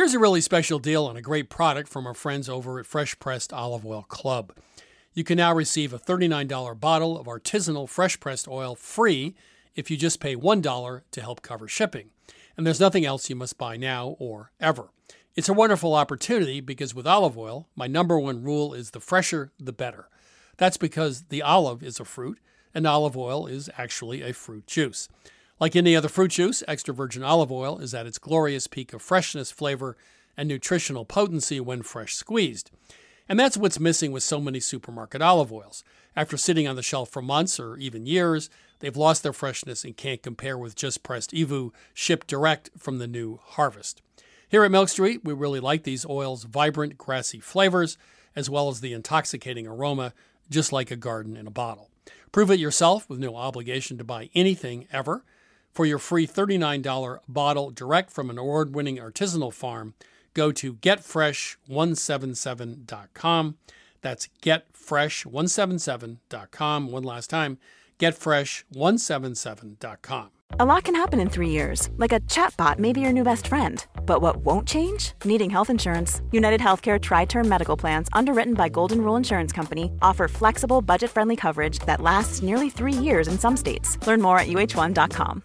Here's a really special deal on a great product from our friends over at Fresh Pressed Olive Oil Club. You can now receive a $39 bottle of artisanal fresh pressed oil free if you just pay $1 to help cover shipping. And there's nothing else you must buy now or ever. It's a wonderful opportunity because with olive oil, my number one rule is the fresher, the better. That's because the olive is a fruit and olive oil is actually a fruit juice. Like any other fruit juice, extra virgin olive oil is at its glorious peak of freshness, flavor, and nutritional potency when fresh squeezed. And that's what's missing with so many supermarket olive oils. After sitting on the shelf for months or even years, they've lost their freshness and can't compare with just pressed EVOO shipped direct from the new harvest. Here at Milk Street, we really like these oils' vibrant, grassy flavors, as well as the intoxicating aroma, just like a garden in a bottle. Prove it yourself with no obligation to buy anything ever. For your free $39 bottle direct from an award winning artisanal farm, go to getfresh177.com. That's getfresh177.com. One last time, getfresh177.com. A lot can happen in three years, like a chatbot may be your new best friend. But what won't change? Needing health insurance. United Healthcare Tri Term Medical Plans, underwritten by Golden Rule Insurance Company, offer flexible, budget friendly coverage that lasts nearly three years in some states. Learn more at uh1.com.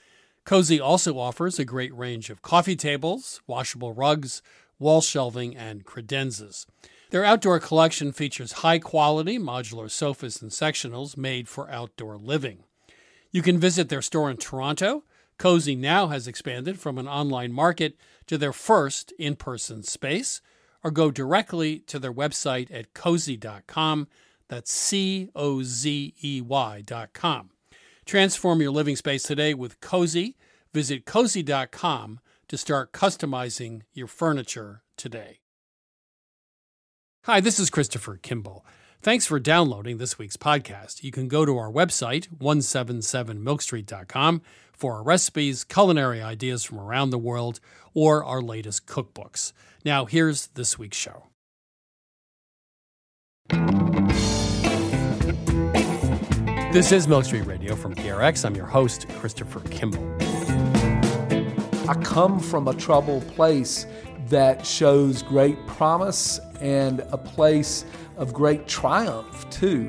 Cozey also offers a great range of coffee tables, washable rugs, wall shelving, and credenzas. Their outdoor collection features high quality modular sofas and sectionals made for outdoor living. You can visit their store in Toronto. Cozey now has expanded from an online market to their first in person space, or go directly to their website at cozey.com. That's C O Z E Y.com. Transform your living space today with Cozey. Visit cozey.com to start customizing your furniture today. Hi, this is Christopher Kimball. Thanks for downloading this week's podcast. You can go to our website, 177milkstreet.com, for our recipes, culinary ideas from around the world, or our latest cookbooks. Now, here's this week's show. This is Milk Street Radio from PRX. I'm your host, Christopher Kimball. I come from a troubled place that shows great promise and a place of great triumph, too.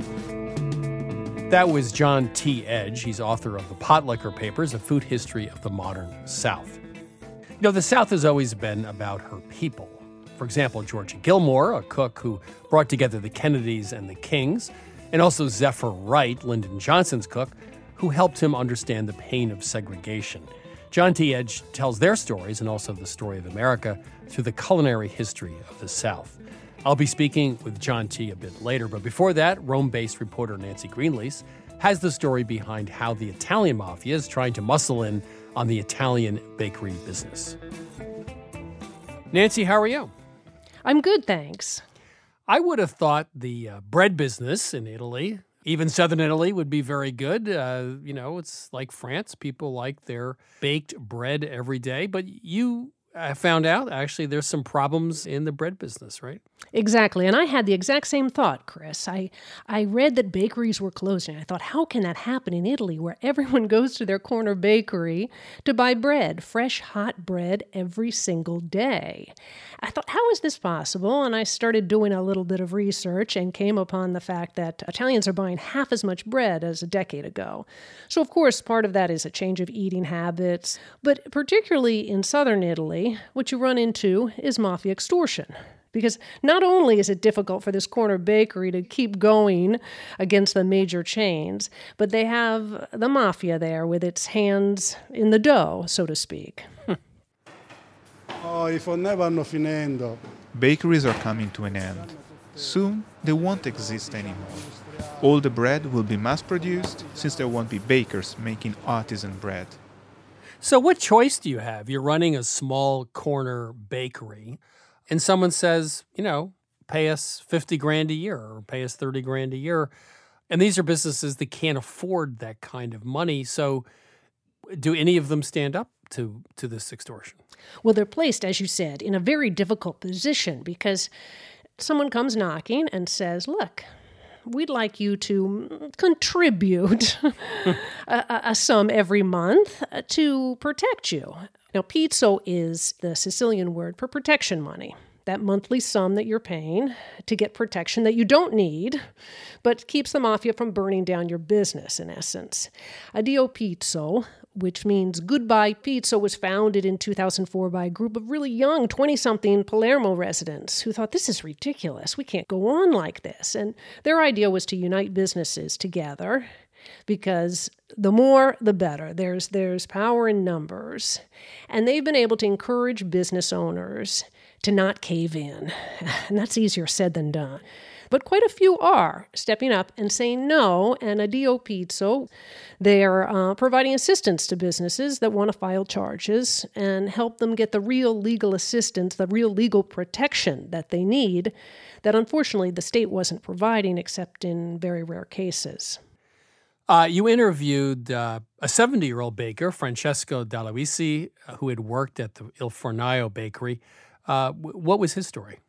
That was John T. Edge. He's author of The Potlikker Papers, a food history of the modern South. You know, the South has always been about her people. For example, Georgia Gilmore, a cook who brought together the Kennedys and the Kings, and also Zephyr Wright, Lyndon Johnson's cook, who helped him understand the pain of segregation. John T. Edge tells their stories and also the story of America through the culinary history of the South. I'll be speaking with John T. a bit later, but before that, Rome based reporter Nancy Greenleese has the story behind how the Italian mafia is trying to muscle in on the Italian bakery business. Nancy, how are you? I'm good, thanks. I would have thought the uh, bread business in Italy, even southern Italy, would be very good. Uh, you know, it's like France. People like their baked bread every day. But you I found out actually there's some problems in the bread business, right? Exactly. And I had the exact same thought, Chris. I, I read that bakeries were closing. I thought, how can that happen in Italy where everyone goes to their corner bakery to buy bread, fresh, hot bread every single day? I thought, how is this possible? And I started doing a little bit of research and came upon the fact that Italians are buying half as much bread as a decade ago. So, of course, part of that is a change of eating habits. But particularly in southern Italy, what you run into is mafia extortion because not only is it difficult for this corner bakery to keep going against the major chains, but they have the mafia there with its hands in the dough, so to speak. Oh, i fornei vanno finendo. Bakeries are coming to an end. Soon they won't exist anymore. All the bread will be mass produced since there won't be bakers making artisan bread. So, what choice do you have? You're running a small corner bakery, and someone says, you know, pay us 50 grand a year or pay us 30 grand a year. And these are businesses that can't afford that kind of money. So, do any of them stand up to, to this extortion? Well, they're placed, as you said, in a very difficult position because someone comes knocking and says, Look, we'd like you to contribute a, a, sum every month to protect you. Now, pizzo is the Sicilian word for protection money. That monthly sum that you're paying to get protection that you don't need, but keeps the mafia from burning down your business, in essence. Addio pizzo which means Goodbye Pizza, was founded in 2004 by a group of really young 20 something Palermo residents who thought this is ridiculous. We can't go on like this. And their idea was to unite businesses together because the more the better there's there's power in numbers and they've been able to encourage business owners to not cave in and that's easier said than done but quite a few are stepping up and saying no. And Addio Pizzo, they're uh, providing assistance to businesses that want to file charges and help them get the real legal assistance, the real legal protection that they need, that unfortunately the state wasn't providing except in very rare cases. Uh, you interviewed uh, a 70 year old baker, Francesco Dalluisi, uh, who had worked at the Il Fornaio bakery. Uh, what was his story?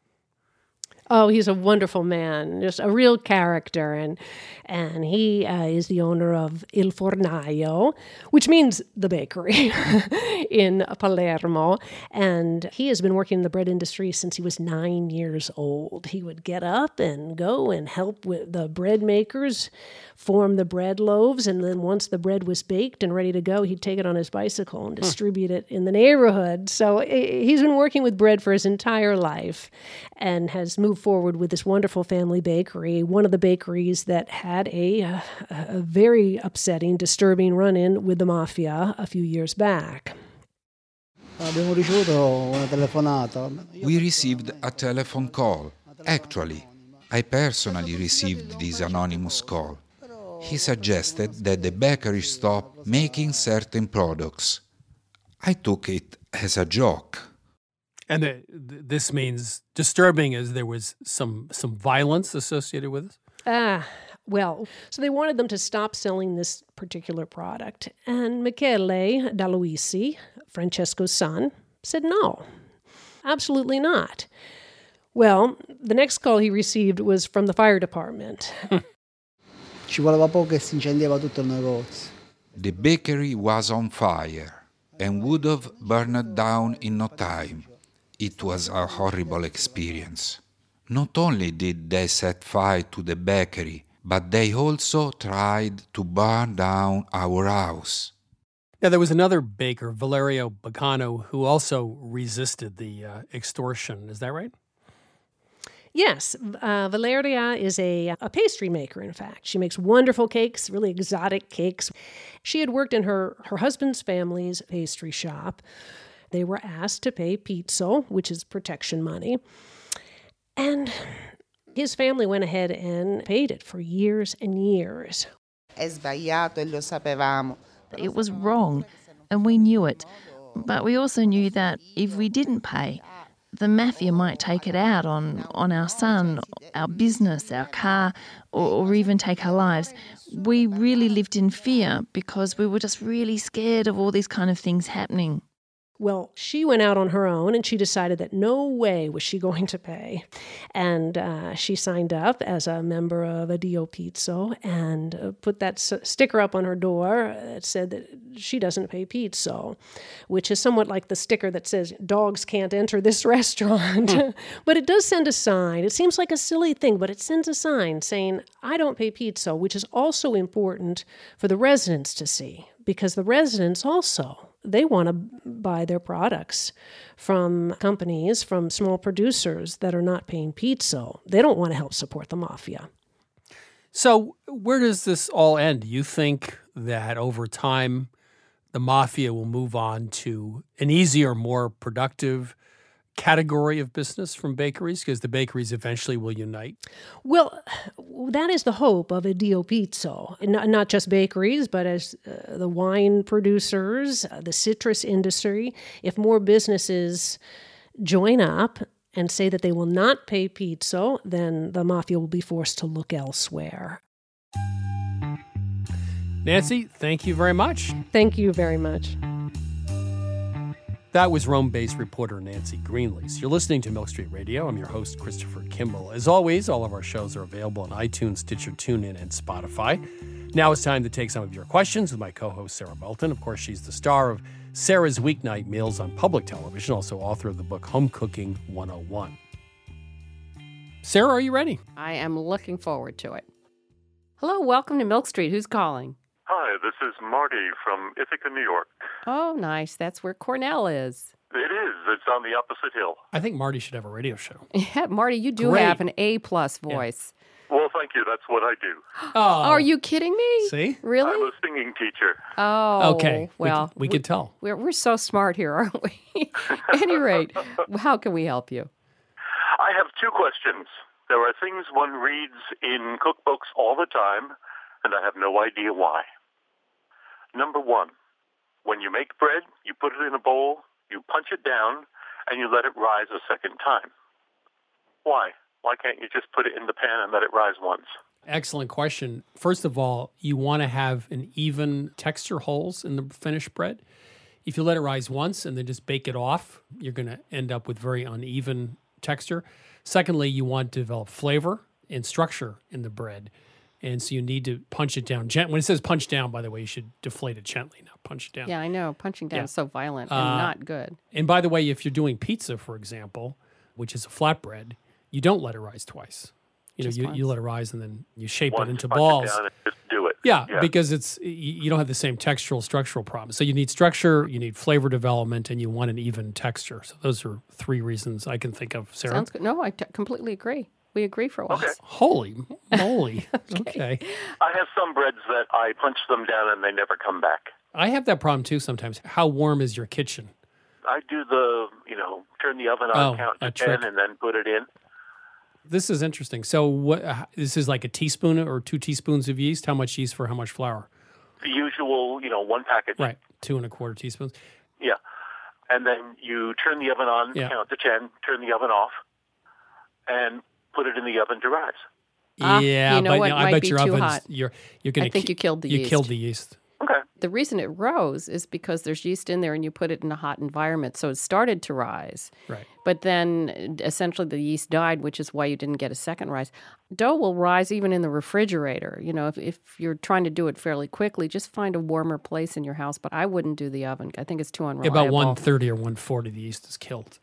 Oh, he's a wonderful man, just a real character, and and he uh, is the owner of Il Fornaio, which means the bakery in Palermo. And he has been working in the bread industry since he was nine years old. He would get up and go and help with the bread makers form the bread loaves, and then once the bread was baked and ready to go, he'd take it on his bicycle and distribute it in the neighborhood. So he's been working with bread for his entire life, and has moved forward with this wonderful family bakery. One of the bakeries that had a, a very upsetting, disturbing run in with the mafia a few years back. We received a telephone call. Actually, I personally received this anonymous call. He suggested that the bakery stop making certain products. I took it as a joke. And the, this means disturbing as there was some some violence associated with it? Ah, well. So they wanted them to stop selling this particular product. And Michele Dalluisi, Francesco's son, said no, absolutely not. Well, the next call he received was from the fire department. Ci voleva poco e si incendiava tutto il negozio. The bakery was on fire and would have burned down in no time. It was a horrible experience. Not only did they set fire to the bakery, but they also tried to burn down our house. Yeah, there was another baker, Valerio Bacano, who also resisted the uh, extortion. Is that right? Yes, uh, Valeria is a, a pastry maker, in fact. She makes wonderful cakes, really exotic cakes. She had worked in her, her husband's family's pastry shop. They were asked to pay pizzo, which is protection money. And his family went ahead and paid it for years and years. È sbagliato lo sapevamo. It was wrong, and we knew it. But we also knew that if we didn't pay, the mafia might take it out on, on our son, our business, our car, or, or even take our lives. We really lived in fear because we were just really scared of all these kind of things happening. Well, she went out on her own and she decided that no way was she going to pay. And uh, she signed up as a member of Addio Pizzo and uh, put that s- sticker up on her door that said that she doesn't pay pizzo, which is somewhat like the sticker that says dogs can't enter this restaurant. but it does send a sign. It seems like a silly thing, but it sends a sign saying, I don't pay pizzo, which is also important for the residents to see because the residents also they want to buy their products from companies from small producers that are not paying pizzo they don't want to help support the mafia So, where does this all end? You think that over time the mafia will move on to an easier, more productive category of business from bakeries because the bakeries eventually will unite? Well, that is the hope of Addio Pizzo. Not, not just bakeries, but as uh, the wine producers, uh, the citrus industry. If more businesses join up and say that they will not pay pizzo, then the mafia will be forced to look elsewhere. Nancy, thank you very much. Thank you very much. That was Rome based reporter Nancy Greenleese. You're listening to Milk Street Radio. I'm your host, Christopher Kimball. As always, all of our shows are available on iTunes, Stitcher, TuneIn, and Spotify. Now it's time to take some of your questions with my co host, Sara Moulton. Of course, she's the star of Sara's Weeknight Meals on public television, also author of the book Home Cooking 101. Sarah, are you ready? I am looking forward to it. Hello, welcome to Milk Street. Who's calling? Hi, this is Marty from Ithaca, New York. Oh, nice. That's where Cornell is. It is. It's on the opposite hill. I think Marty should have a radio show. Yeah, Marty, you do Great. have an A plus voice. Well, thank you. That's what I do. Oh, Are you kidding me? See? Really? I'm a singing teacher. Oh, Okay. we Well, can- we, could tell. we're we're so smart here, aren't we? At any rate, how can we help you? I have two questions. There are things one reads in cookbooks all the time, and I have no idea why. Number one, when you make bread, you put it in a bowl, you punch it down, and you let it rise a second time. Why? Why can't you just put it in the pan and let it rise once? Excellent question. First of all, you want to have an even texture holes in the finished bread. If you let it rise once and then just bake it off, you're going to end up with very uneven texture. Secondly, you want to develop flavor and structure in the bread. And so you need to punch it down. Gent- when it says punch down, by the way, you should deflate it gently, not punch it down. Yeah, I know. Punching down Yeah. is so violent and Uh, not good. And by the way, if you're doing pizza, for example, which is a flatbread, you don't let it rise twice. You know, Just you, you once. let it rise and then you shape Once it into punch balls. It down and just do it. Yeah, because it's you you don't have the same textural structural problem. So you need structure, you need flavor development, and you want an even texture. So those are three reasons I can think of. Sarah, Sounds good. No, I t- completely agree. We agree for once. Okay. holy moly! okay. I have some breads that I punch them down and they never come back. I have that problem too sometimes. How warm is your kitchen? I do the, you know, turn the oven on, Oh, count a to trick. 10, and then put it in. This is interesting. So what? uh, This is like a teaspoon or two teaspoons of yeast. How much yeast for how much flour? The usual, you know, one package. Right, two and a quarter teaspoons. Yeah. And then you turn the oven on, Yeah. count to 10, turn the oven off, and put it in the oven to rise. Ah, yeah, you know but what? no, I Might bet be your too oven's hot. you're you're gonna. I think ki- you killed the yeast you yeast. killed the yeast. Okay. The reason it rose is because there's yeast in there and you put it in a hot environment. So it started to rise. Right. But then uh, essentially the yeast died, which is why you didn't get a second rise. Dough will rise even in the refrigerator. You know, if, if you're trying to do it fairly quickly, just find a warmer place in your house. But I wouldn't do the oven. I think it's too unreliable. About one thirty or one forty, the yeast is killed.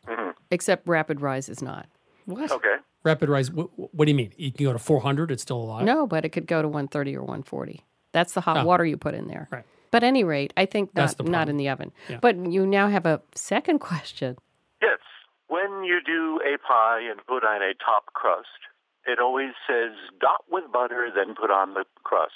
Except rapid rise is not. What? Okay. Rapid rise. What, what do you mean? You can go to 400. It's still alive. No, but it could go to 130 or 140. That's the hot Oh. water you put in there. Right. But at any rate, I think That's not, the not in the oven. Yeah. But you now have a second question. Yes. When you do a pie and put on a top crust, it always says dot with butter, then put on the crust.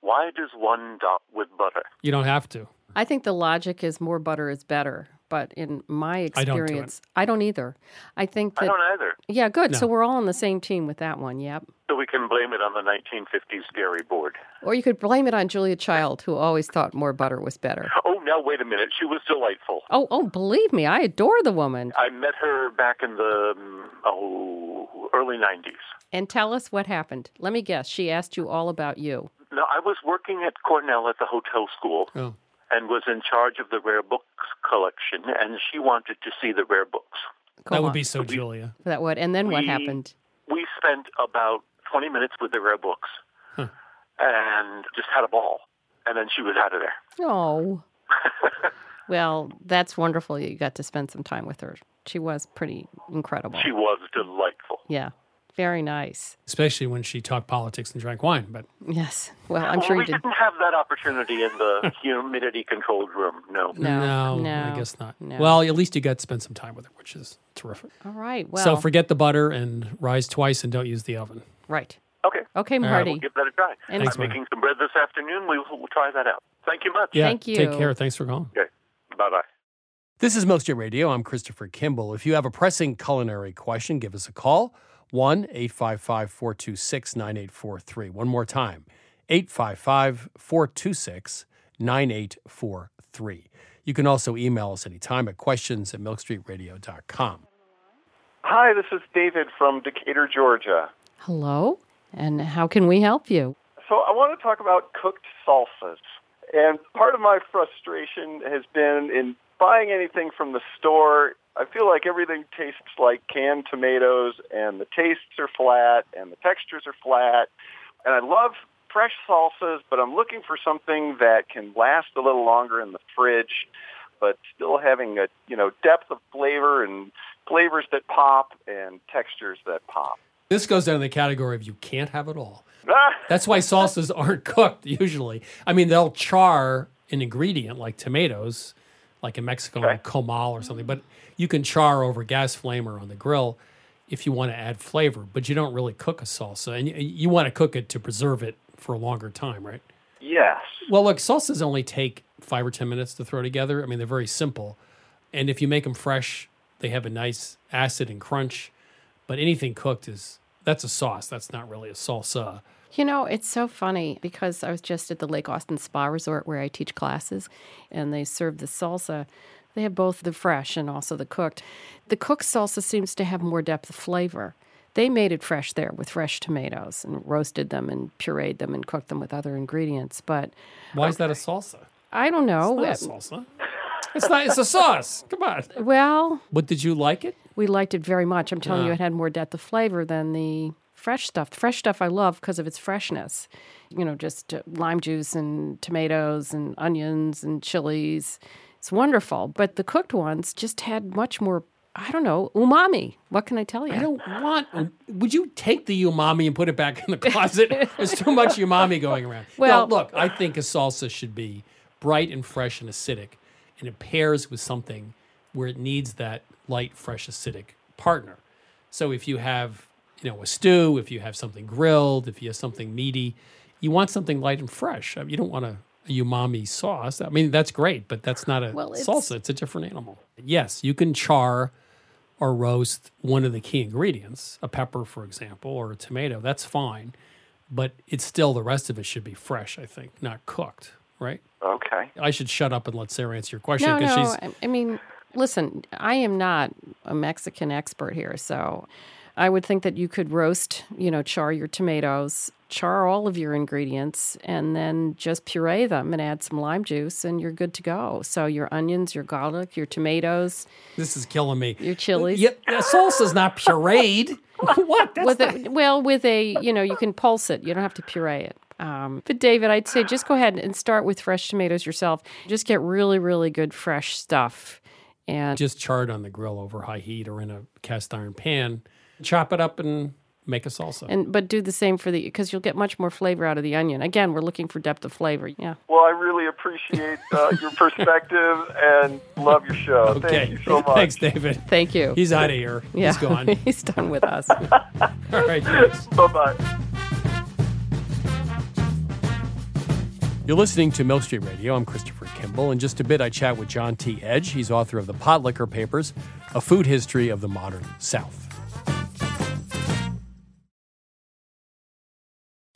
Why does one dot with butter? You don't have to. I think the logic is more butter is better. But in my I don't do experience, I don't, either. I think that. I don't either. Yeah, good. So we're all on the same team with that one. Yep. So we can blame it on the 1950s dairy board. Or you could blame it on Julia Child, who always thought more butter was better. Oh, now wait a minute. She was delightful. Oh, oh, believe me, I adore the woman. I met her back in the um, oh early 90s. And tell us what happened. Let me guess. She asked you all about you. No, I was working at Cornell at the hotel school Oh. And was in charge of the rare books collection, and she wanted to see the rare books. that would be so Julia. That would. And then what happened? We spent about 20 minutes with the rare books Huh. and just had a ball. And then she was out of there. Oh. well, that's wonderful. You got to spend some time with her. She was pretty incredible. She was delightful. Yeah. Very nice. Especially when she talked politics and drank wine. But Yes. Well, I'm well, sure we you did. didn't have that opportunity in the humidity controlled room. No. No, no, no, I guess not. no. Well, at least you got to spend some time with her, which is terrific. All right. Well, so forget the butter and rise twice and don't use the oven. right. Okay. Okay, right. Marty. We'll give that a try. And- Thanks, I'm Marty. making some bread this afternoon. We will we'll try that out. Thank you much. Yeah, Thank you. Take care. Thanks for calling. Okay. Bye bye. This is Milk Street Radio. I'm Christopher Kimball. If you have a pressing culinary question, give us a call 1 855 426 9843. One more time 855 426 9843. You can also email us anytime at questions at milkstreetradio.com. Hi, this is David from Decatur, Georgia. Hello. And how can we help you? So I want to talk about cooked salsas. And part of my frustration has been in buying anything from the store. I feel like everything tastes like canned tomatoes, and the tastes are flat, and the textures are flat. And I love fresh salsas, but I'm looking for something that can last a little longer in the fridge, but still having a you know depth of flavor and flavors that pop and textures that pop. This goes down in the category of you can't have it all. That's why salsas aren't cooked usually. I mean, they'll char an ingredient like tomatoes, like in Mexico, like comal or something, but you can char over gas flame or on the grill if you want to add flavor, but you don't really cook a salsa. And you, you want to cook it to preserve it for a longer time, right? Yes. Well, look, salsas only take five or 10 minutes to throw together. I mean, they're very simple. And if you make them fresh, they have a nice acid and crunch. But anything cooked is, that's a sauce. That's not really a salsa. You know, it's so funny because I was just at the Lake Austin Spa Resort where I teach classes and they serve the salsa. They have both the fresh and also the cooked. The cooked salsa seems to have more depth of flavor. They made it fresh there with fresh tomatoes and roasted them and pureed them and cooked them with other ingredients. But Why is that a salsa? I don't know. It's not a salsa. It's not, it's a sauce. Come on. Well, But did you like it? we liked it very much. I'm telling you, uh. it had more depth of flavor than the fresh stuff. Fresh stuff I love because of its freshness. You know, just uh, lime juice and tomatoes and onions and chilies. It's wonderful. But the cooked ones just had much more, I don't know, umami. What can I tell you? I don't want. Would you take the umami and put it back in the closet? There's too much umami going around. Well- Now, look, I think a salsa should be bright and fresh and acidic, and it pairs with something where it needs that light, fresh, acidic partner. So if you have, you know, a stew, if you have something grilled, if you have something meaty, you want something light and fresh. I mean, you don't want a, a umami sauce. I mean, that's great, but that's not a Well, it's- salsa. It's a different animal. Yes, you can char or roast one of the key ingredients, a pepper, for example, or a tomato. That's fine, but it's still the rest of it should be fresh. I think, not cooked. Right? Okay. I should shut up and let Sarah answer your question No, because no. she's I- I mean, listen, I am not a Mexican expert here, so I would think that you could roast, you know, char your tomatoes, char all of your ingredients, and then just puree them and add some lime juice, and you're good to go. So your onions, your garlic, your tomatoes, this is killing me. your chilies. Yeah, salsa's not pureed. what? That's with a, well, with a you know, you can pulse it. You don't have to puree it. Um, but David, I'd say just go ahead and start with fresh tomatoes yourself. Just get really, really good fresh stuff, and just charred on the grill over high heat or in a cast iron pan. Chop it up and make a salsa. And but do the same for the because you'll get much more flavor out of the onion. Again, we're looking for depth of flavor. Yeah. Well, I really appreciate uh, your perspective and love your show. okay. Thank you so much. Thanks, David. Thank you. He's out of here. Yeah. He's gone. He's done with us. All right. Thanks. Bye bye. You're listening to Milk Street Radio. I'm Christopher Kimball. In just a bit, I chat with John T. Edge. He's author of the Potlikker Papers, a food history of the modern South.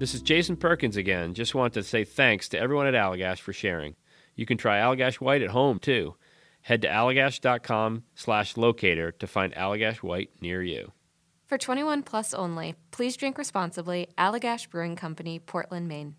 This is Jason Perkins again. Just want to say thanks to everyone at Allagash for sharing. You can try Allagash White at home too. Head to allagash.com slash locator to find Allagash White near you. For 21 plus only, please drink responsibly. Allagash Brewing Company, Portland, Maine.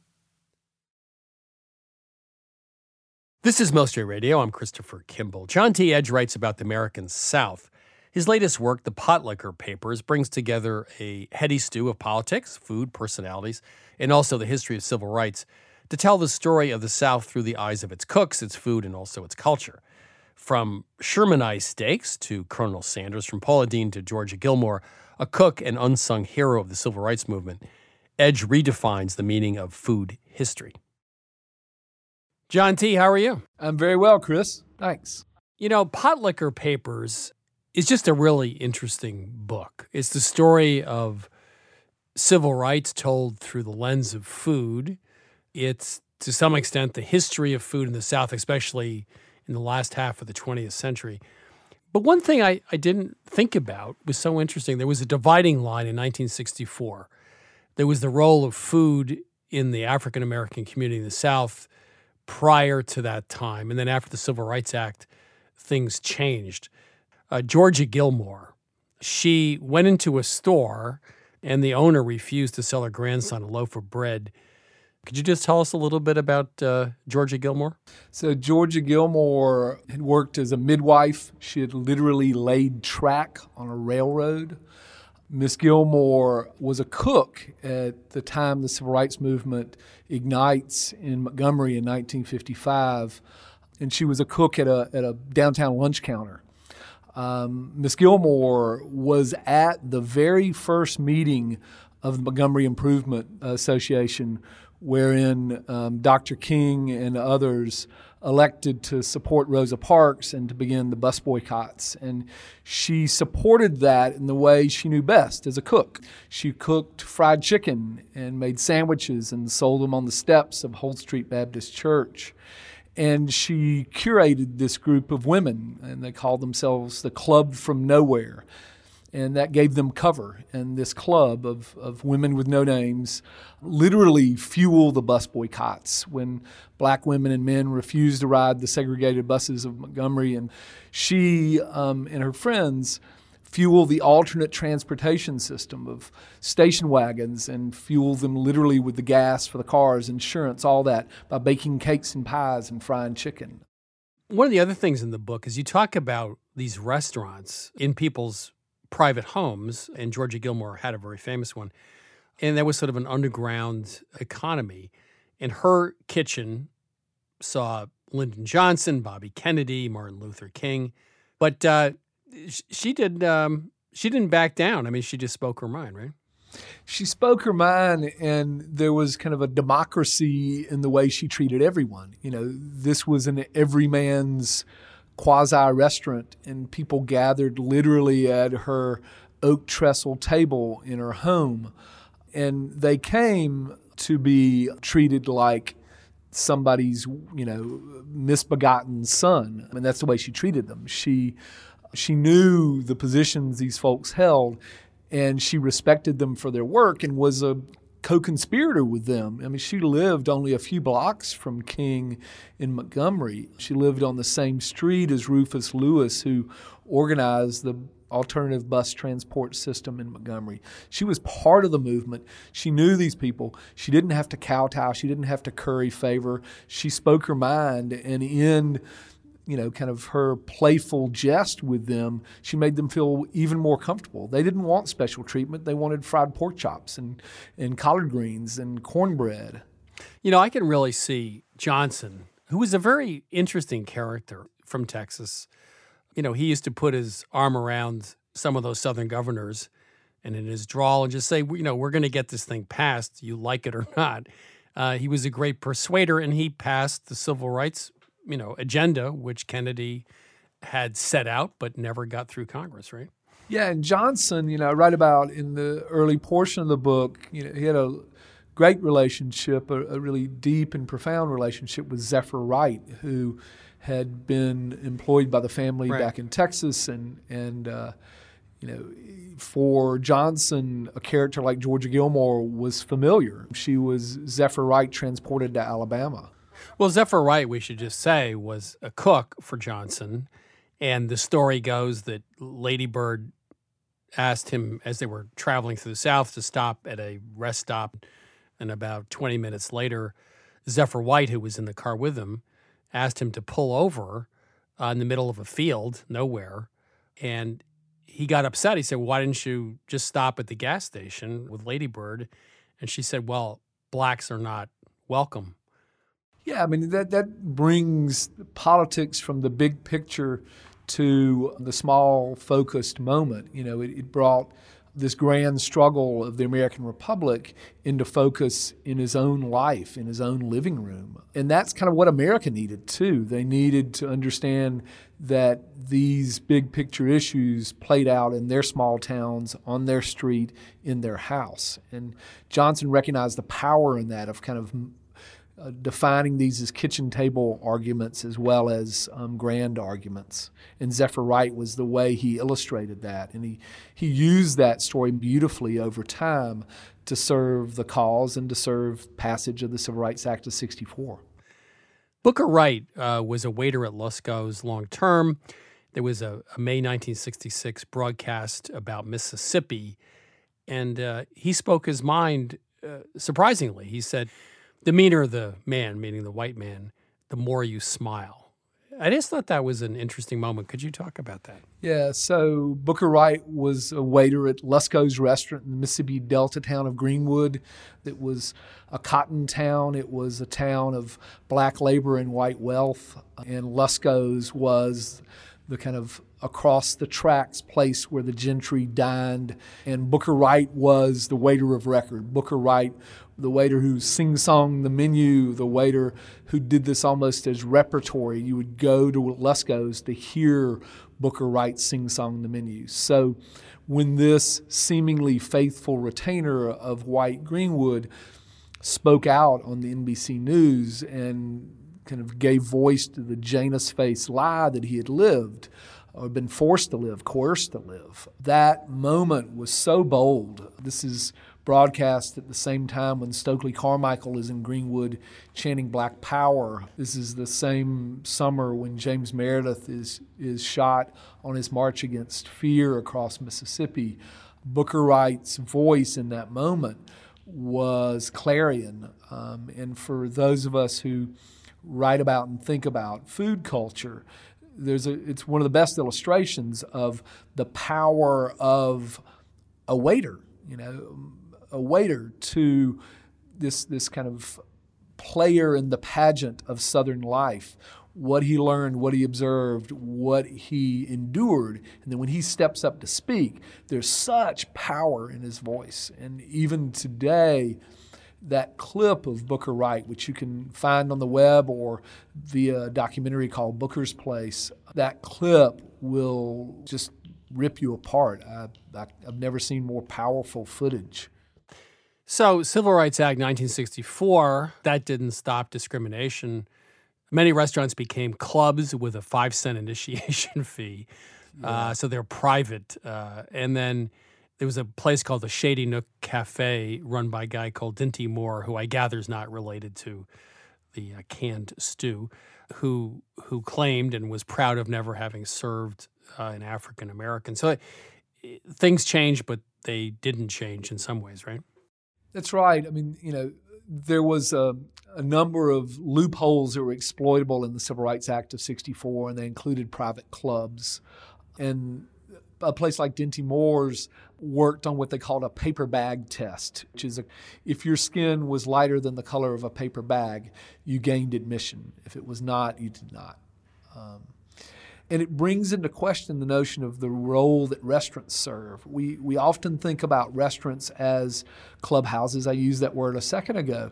This is Milk Street Radio. I'm Christopher Kimball. John T. Edge writes about the American South. His latest work, The Potlikker Papers, brings together a heady stew of politics, food, personalities, and also the history of civil rights to tell the story of the South through the eyes of its cooks, its food, and also its culture. From Shermanized steaks to Colonel Sanders, from Paula Deen to Georgia Gilmore, a cook and unsung hero of the civil rights movement, Edge redefines the meaning of food history. John T., how are you? I'm very well, Chris. Thanks. You know, Potlikker Papers is just a really interesting book. It's the story of civil rights told through the lens of food. It's to some extent the history of food in the South, especially in the last half of the 20th century. But one thing I, I didn't think about was so interesting. There was a dividing line in 1964. There was the role of food in the African American community in the South prior to that time. And then after the Civil Rights Act, things changed. Uh, Georgia Gilmore, she went into a store and the owner refused to sell her grandson a loaf of bread. Could you just tell us a little bit about uh, Georgia Gilmore? So, Georgia Gilmore had worked as a midwife. She had literally laid track on a railroad. Miss Gilmore was a cook at the time the civil rights movement ignites in Montgomery in 1955, and she was a cook at a, at a downtown lunch counter. Um, Miss Gilmore was at the very first meeting of the Montgomery Improvement Association, wherein um, Dr. King and others elected to support Rosa Parks and to begin the bus boycotts. And she supported that in the way she knew best as a cook. She cooked fried chicken and made sandwiches and sold them on the steps of Holt Street Baptist Church. And she curated this group of women, and they called themselves the Club from Nowhere. And that gave them cover. And this club of, of women with no names literally fueled the bus boycotts when black women and men refused to ride the segregated buses of Montgomery. And she um, and her friends fuel the alternate transportation system of station wagons and fuel them literally with the gas for the cars, insurance, all that by baking cakes and pies and frying chicken. One of the other things in the book is you talk about these restaurants in people's private homes, and Georgia Gilmore had a very famous one. And that was sort of an underground economy. And her kitchen saw Lyndon Johnson, Bobby Kennedy, Martin Luther King. But uh, she did. Um, she didn't back down. I mean, she just spoke her mind, right? She spoke her mind, and there was kind of a democracy in the way she treated everyone. You know, this was an everyman's quasi restaurant, and people gathered literally at her oak trestle table in her home. And they came to be treated like somebody's, you know, misbegotten son. I mean, that's the way she treated them. She she knew the positions these folks held and she respected them for their work and was a co-conspirator with them. I mean, she lived only a few blocks from King in Montgomery. She lived on the same street as Rufus Lewis, who organized the alternative bus transport system in Montgomery. She was part of the movement. She knew these people. She didn't have to kowtow. She didn't have to curry favor. She spoke her mind, and in you know, kind of her playful jest with them, she made them feel even more comfortable. They didn't want special treatment. They wanted fried pork chops and, and collard greens and cornbread. You know, I can really see Johnson, who was a very interesting character from Texas. You know, he used to put his arm around some of those Southern governors and in his drawl and just say, you know, we're going to get this thing passed, you like it or not. Uh, he was a great persuader, and he passed the civil rights you know agenda which Kennedy had set out but never got through Congress, right? Yeah, and Johnson, you know, I write about in the early portion of the book, you know, he had a great relationship, a, a really deep and profound relationship with Zephyr Wright, who had been employed by the family right. back in Texas, and and uh, you know, for Johnson, a character like Georgia Gilmore was familiar. She was Zephyr Wright transported to Alabama. Well, Zephyr Wright, we should just say, was a cook for Johnson. And the story goes that Lady Bird asked him as they were traveling through the South to stop at a rest stop. And about 20 minutes later, Zephyr Wright, who was in the car with him, asked him to pull over uh, in the middle of a field, nowhere. And he got upset. He said, Why didn't you just stop at the gas station with Lady Bird? And she said, Well, blacks are not welcome yeah, I mean that that brings politics from the big picture to the small focused moment. You know, it, it brought this grand struggle of the American Republic into focus in his own life, in his own living room. And that's kind of what America needed too. They needed to understand that these big picture issues played out in their small towns, on their street, in their house. And Johnson recognized the power in that of kind of uh, defining these as kitchen table arguments as well as um, grand arguments. And Zephyr Wright was the way he illustrated that. And he, he used that story beautifully over time to serve the cause and to serve passage of the Civil Rights Act of 64. Booker Wright uh, was a waiter at Lusco's long term. There was a, a, May 1966 broadcast about Mississippi, and uh, he spoke his mind uh, surprisingly. He said, The meaner the man, meaning the white man, the more you smile. I just thought that was an interesting moment. Could you talk about that? Yeah, so Booker Wright was a waiter at Lusco's restaurant in the Mississippi Delta town of Greenwood. It was a cotton town, it was a town of black labor and white wealth. And Lusco's was the kind of across the tracks place where the gentry dined. And Booker Wright was the waiter of record. Booker Wright the waiter who sing song the menu, the waiter who did this almost as repertory. You would go to Lusco's to hear Booker Wright sing song the menu. So when this seemingly faithful retainer of White Greenwood spoke out on the NBC News and kind of gave voice to the Janus face lie that he had lived or been forced to live, coerced to live. That moment was so bold. This is broadcast at the same time when Stokely Carmichael is in Greenwood chanting Black Power. This is the same summer when James Meredith is, is shot on his march against fear across Mississippi. Booker Wright's voice in that moment was clarion. Um, and for those of us who write about and think about food culture, there's a, it's one of the best illustrations of the power of a waiter. You know, a waiter to this this kind of player in the pageant of Southern life. What he learned, what he observed, what he endured. And then when he steps up to speak, there's such power in his voice. And even today, that clip of Booker Wright, which you can find on the web or via a documentary called Booker's Place, that clip will just rip you apart. I, I've never seen more powerful footage. So, Civil Rights Act 1964, that didn't stop discrimination. Many restaurants became clubs with a five cent initiation fee. Yeah. Uh, so they're private. Uh, and then there was a place called the Shady Nook Cafe run by a guy called Dinty Moore, who I gather is not related to the uh, canned stew, who, who claimed and was proud of never having served uh, an African American. So it, things changed, but they didn't change in some ways, right? That's right. I mean, you know, there was a, a, number of loopholes that were exploitable in the Civil Rights Act of 64, and they included private clubs. And a place like Dinty Moore's worked on what they called a paper bag test, which is a, if your skin was lighter than the color of a paper bag, you gained admission. If it was not, you did not. Um, and it brings into question the notion of the role that restaurants serve. We, we often think about restaurants as clubhouses. I used that word a second ago.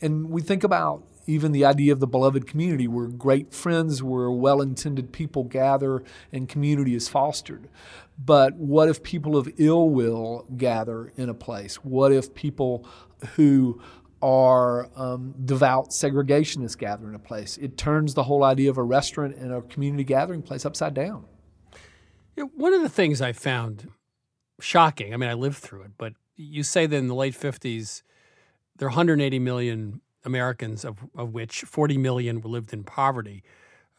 And we think about even the idea of the beloved community where great friends, where well intended people gather and community is fostered. But what if people of ill will gather in a place? What if people who are um, devout segregationists gather in a place. It turns the whole idea of a restaurant and a community gathering place upside down. Know, one of the things I found shocking, I mean, I lived through it, but you say that in the late 50s, there are 180 million Americans, of, of which 40 million lived in poverty.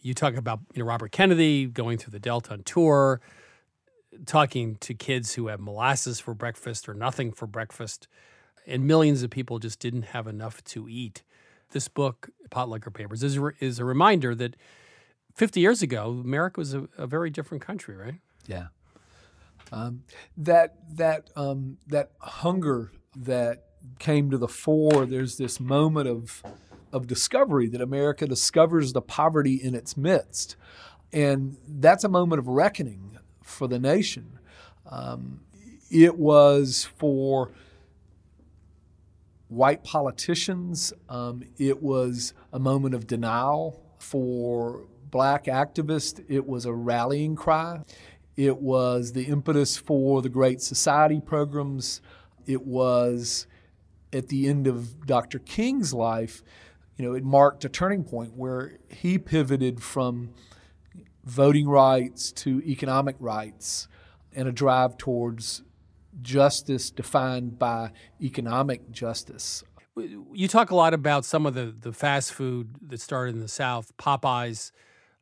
You talk about you know, Robert Kennedy going through the Delta on tour, talking to kids who have molasses for breakfast or nothing for breakfast and millions of people just didn't have enough to eat. This book, Potlikker Papers, is a, is a reminder that 50 years ago, America was a, a very different country, right? Yeah. Um, that that um, that hunger that came to the fore. There's this moment of of discovery that America discovers the poverty in its midst, and that's a moment of reckoning for the nation. Um, it was for white politicians. Um, it was a moment of denial for black activists. It was a rallying cry. It was the impetus for the Great Society programs. It was at the end of Dr. King's life, you know, it marked a turning point where he pivoted from voting rights to economic rights and a drive towards justice defined by economic justice. You talk a lot about some of the, the fast food that started in the South, Popeyes.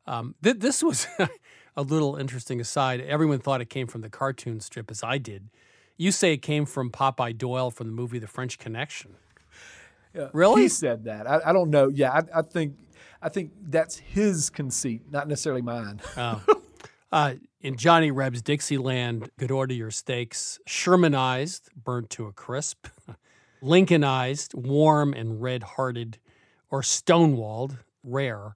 Um, th- this was a little interesting aside. Everyone thought it came from the cartoon strip, as I did. You say it came from Popeye Doyle from the movie The French Connection. Yeah, Really? He said that. I, I don't know. Yeah, I, I think I think that's his conceit, not necessarily mine. Oh. Uh, in Johnny Reb's Dixieland, good order your steaks, Shermanized, burnt to a crisp, Lincolnized, warm and red hearted, or stonewalled, rare.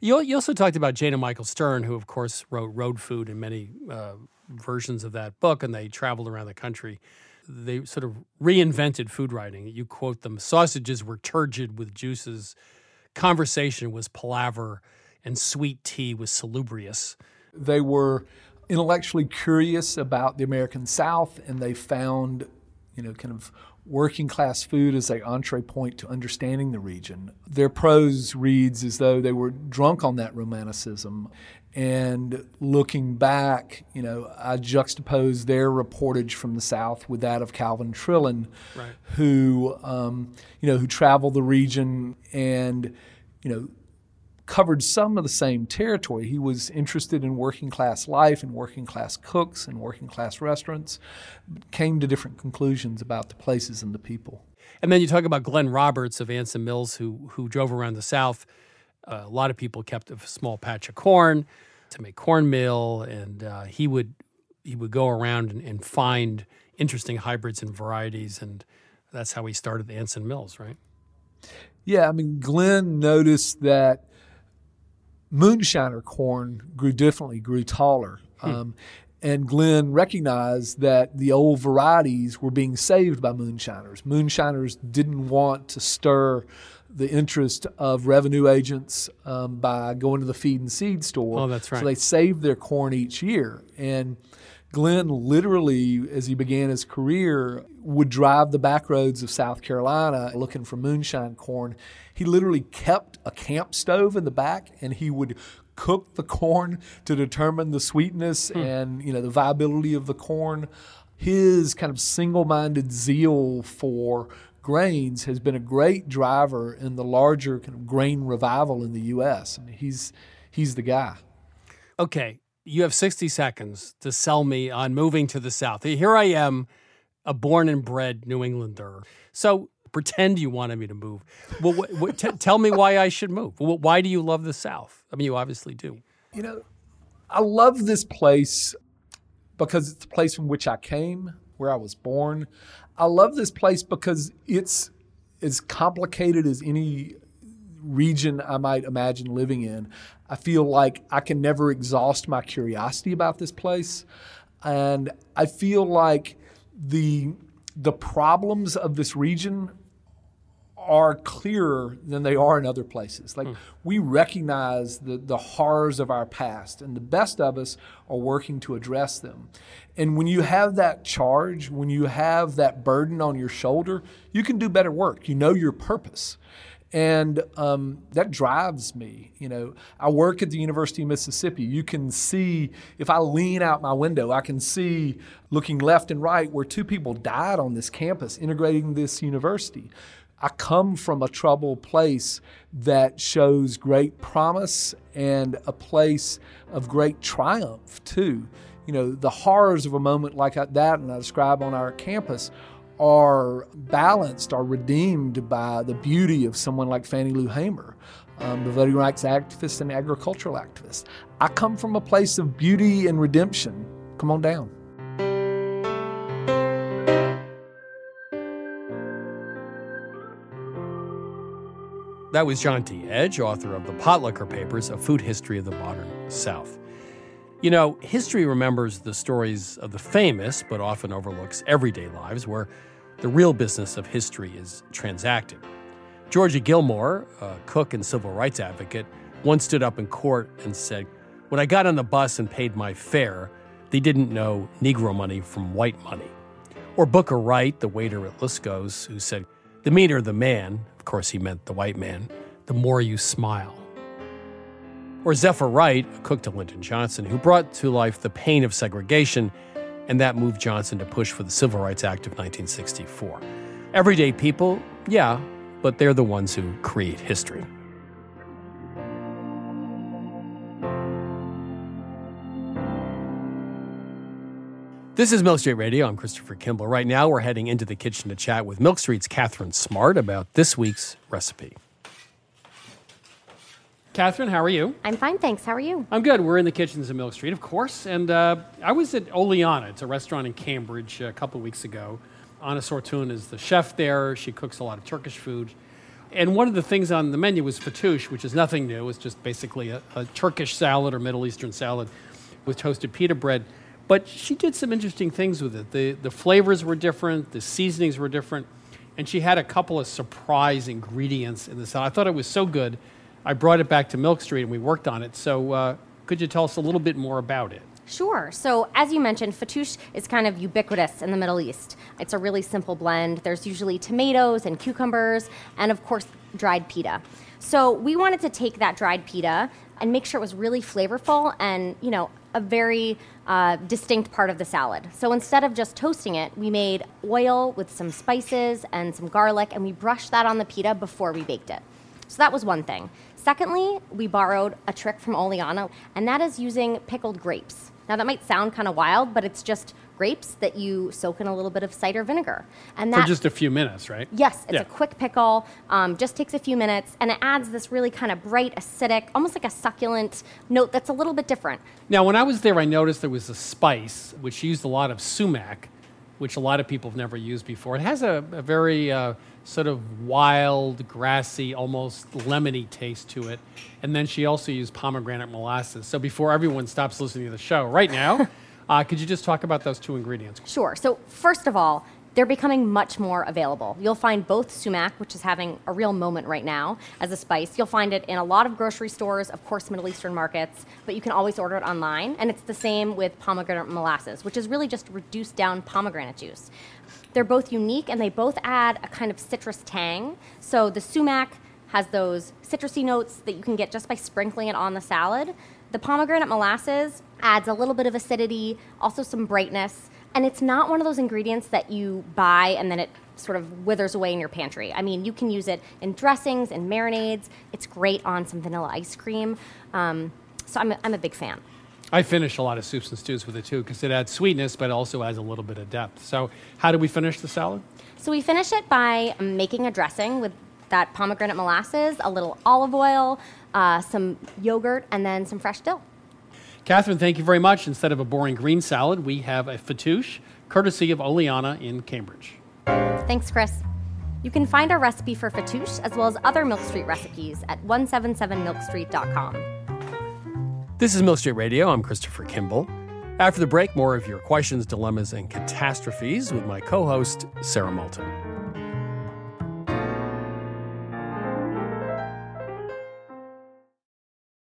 You, you also talked about Jana Michael Stern, who, of course, wrote Road Food and many uh, versions of that book, and they traveled around the country. They sort of reinvented food writing. You quote them sausages were turgid with juices, conversation was palaver, and sweet tea was salubrious. They were intellectually curious about the American South, and they found, you know, kind of working class food as a entree point to understanding the region. Their prose reads as though they were drunk on that romanticism. And looking back, you know, I juxtapose their reportage from the South with that of Calvin Trillin, Right. who, um, you know, who traveled the region and, you know, covered some of the same territory. He was interested in working class life and working class cooks and working class restaurants, came to different conclusions about the places and the people. And then you talk about Glenn Roberts of Anson Mills, who who drove around the South. Uh, a lot of people kept a small patch of corn to make cornmeal, and uh, he would he would go around and, and find interesting hybrids and varieties, and that's how he started the Anson Mills, right? Yeah, I mean, Glenn noticed that moonshiner corn grew differently, grew taller. Um, and Glenn recognized that the old varieties were being saved by moonshiners. Moonshiners didn't want to stir the interest of revenue agents um, by going to the feed and seed store. Oh, that's right. So they saved their corn each year. And Glenn literally, as he began his career, would drive the back roads of South Carolina looking for moonshine corn. He literally kept a camp stove in the back and he would cook the corn to determine the sweetness hmm. and you know the viability of the corn. His kind of single-minded zeal for grains has been a great driver in the larger kind of grain revival in the U.S. I mean, he's he's the guy. Okay, you have 60 seconds to sell me on moving to the South. Here I am, a born and bred New Englander. So pretend you wanted me to move. Well, what, what, t- tell me why I should move. Why do you love the South? I mean, you obviously do. You know, I love this place because it's the place from which I came, where I was born. I love this place because it's as complicated as any region I might imagine living in. I feel like I can never exhaust my curiosity about this place. And I feel like the the problems of this region are clearer than they are in other places. Like hmm. we recognize the, the horrors of our past, and the best of us are working to address them. And when you have that charge, when you have that burden on your shoulder, you can do better work. You know your purpose. And um, that drives me. You know, I work at the University of Mississippi. You can see, if I lean out my window, I can see looking left and right where two people died on this campus integrating this university. I come from a troubled place that shows great promise and a place of great triumph, too. You know, the horrors of a moment like that, and I describe on our campus, are balanced, are redeemed by the beauty of someone like Fannie Lou Hamer, um, the voting rights activist and agricultural activist. I come from a place of beauty and redemption. Come on down. That was John T. Edge, author of the Potlikker Papers, A Food History of the Modern South. You know, history remembers the stories of the famous, but often overlooks everyday lives where the real business of history is transacted. Georgia Gilmore, a cook and civil rights advocate, once stood up in court and said, When I got on the bus and paid my fare, they didn't know Negro money from white money. Or Booker Wright, the waiter at Lusco's, who said, The meaner the man, of course he meant the white man, the more you smile. Or Zephyr Wright, a cook to Lyndon Johnson, who brought to life the pain of segregation, and that moved Johnson to push for the Civil Rights Act of 1964. Everyday people, yeah, but they're the ones who create history. This is Milk Street Radio. I'm Christopher Kimball. Right now, we're heading into the kitchen to chat with Milk Street's Catherine Smart about this week's recipe. Catherine, how are you? I'm fine, thanks. How are you? I'm good. We're in the kitchens of Milk Street, of course. And uh, I was at Oleana. It's a restaurant in Cambridge a couple of weeks ago. Ana Sortun is the chef there. She cooks a lot of Turkish food. And one of the things on the menu was fattoush, which is nothing new. It's just basically a, a Turkish salad or Middle Eastern salad with toasted pita bread. But she did some interesting things with it. The, the flavors were different, the seasonings were different, and she had a couple of surprise ingredients in the salad. I thought it was so good, I brought it back to Milk Street and we worked on it. So, uh, could you tell us a little bit more about it? Sure. So, as you mentioned, fattoush is kind of ubiquitous in the Middle East. It's a really simple blend. There's usually tomatoes and cucumbers, and of course, dried pita. So, we wanted to take that dried pita and make sure it was really flavorful and, you know, a very uh, distinct part of the salad. So instead of just toasting it, we made oil with some spices and some garlic, and we brushed that on the pita before we baked it. So that was one thing. Secondly, we borrowed a trick from Oleana, and that is using pickled grapes. Now, that might sound kind of wild, but it's just grapes that you soak in a little bit of cider vinegar. And that, For just a few minutes, right? Yes, it's yeah. a quick pickle, um, just takes a few minutes, and it adds this really kind of bright, acidic, almost like a succulent note that's a little bit different. Now, when I was there, I noticed there was a spice which used a lot of sumac, which a lot of people have never used before. It has a, a very uh, sort of wild, grassy, almost lemony taste to it. And then she also used pomegranate molasses. So before everyone stops listening to the show right now, uh, could you just talk about those two ingredients? Sure. So, first of all, they're becoming much more available. You'll find both sumac, which is having a real moment right now as a spice. You'll find it in a lot of grocery stores, of course, Middle Eastern markets, but you can always order it online. And it's the same with pomegranate molasses, which is really just reduced down pomegranate juice. They're both unique and they both add a kind of citrus tang. So the sumac has those citrusy notes that you can get just by sprinkling it on the salad. The pomegranate molasses adds a little bit of acidity, also some brightness, and it's not one of those ingredients that you buy and then it sort of withers away in your pantry. I mean, you can use it in dressings and marinades. It's great on some vanilla ice cream. Um, so I'm a, I'm a big fan. I finish a lot of soups and stews with it too because it adds sweetness, but also adds a little bit of depth. So, how do we finish the salad? So, we finish it by making a dressing with that pomegranate molasses, a little olive oil, uh, some yogurt, and then some fresh dill. Catherine, thank you very much. Instead of a boring green salad, we have a fattoush, courtesy of Oleana in Cambridge. Thanks, Chris. You can find our recipe for fattoush as well as other Milk Street recipes at 177milkstreet.com. This is Milk Street Radio. I'm Christopher Kimball. After the break, more of your questions, dilemmas, and catastrophes with my co host, Sara Moulton.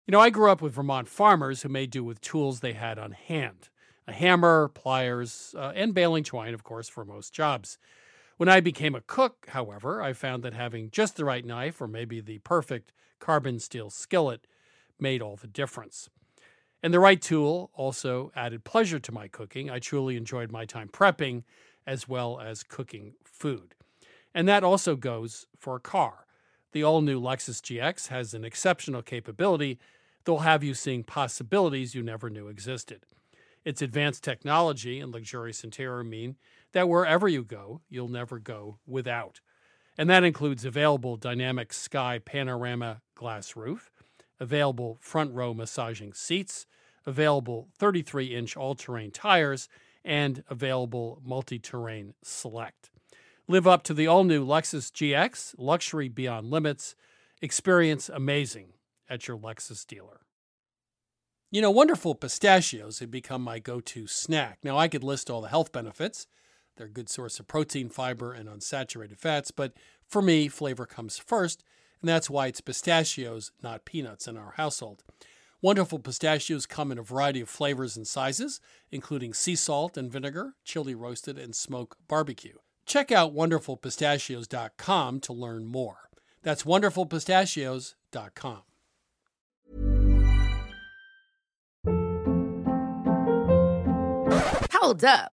You know, I grew up with Vermont farmers who made do with tools they had on hand a hammer, pliers, uh, and baling twine, of course, for most jobs. When I became a cook, however, I found that having just the right knife or maybe the perfect carbon steel skillet made all the difference. And the right tool also added pleasure to my cooking. I truly enjoyed my time prepping as well as cooking food. And that also goes for a car. The all new Lexus GX has an exceptional capability they'll have you seeing possibilities you never knew existed. Its advanced technology and luxurious interior mean that wherever you go, you'll never go without. And that includes available dynamic sky panorama glass roof, available front row massaging seats, available 33 inch all terrain tires, and available multi terrain select. Live up to the all new Lexus GX, luxury beyond limits. Experience amazing at your Lexus dealer. You know, wonderful pistachios have become my go to snack. Now, I could list all the health benefits. They're a good source of protein, fiber, and unsaturated fats, but for me, flavor comes first, and that's why it's pistachios, not peanuts, in our household. Wonderful pistachios come in a variety of flavors and sizes, including sea salt and vinegar, chili roasted, and smoke barbecue. Check out wonderfulpistachios.com to learn more. That's wonderfulpistachios.com. Hold up.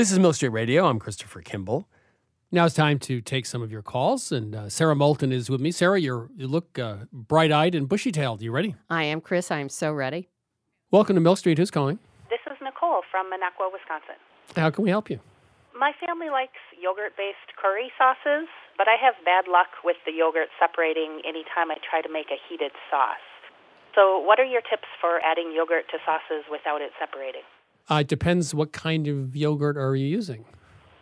This is Milk Street Radio. I'm Christopher Kimball. Now it's time to take some of your calls, and uh, Sara Moulton is with me. Sara, you're, you look uh, bright-eyed and bushy-tailed. You ready? I am, Chris. I am so ready. Welcome to Milk Street. Who's calling? This is Nicole from Minocqua, Wisconsin. How can we help you? My family likes yogurt based curry sauces, but I have bad luck with the yogurt separating anytime I try to make a heated sauce. So, what are your tips for adding yogurt to sauces without it separating? Uh, it depends what kind of yogurt are you using.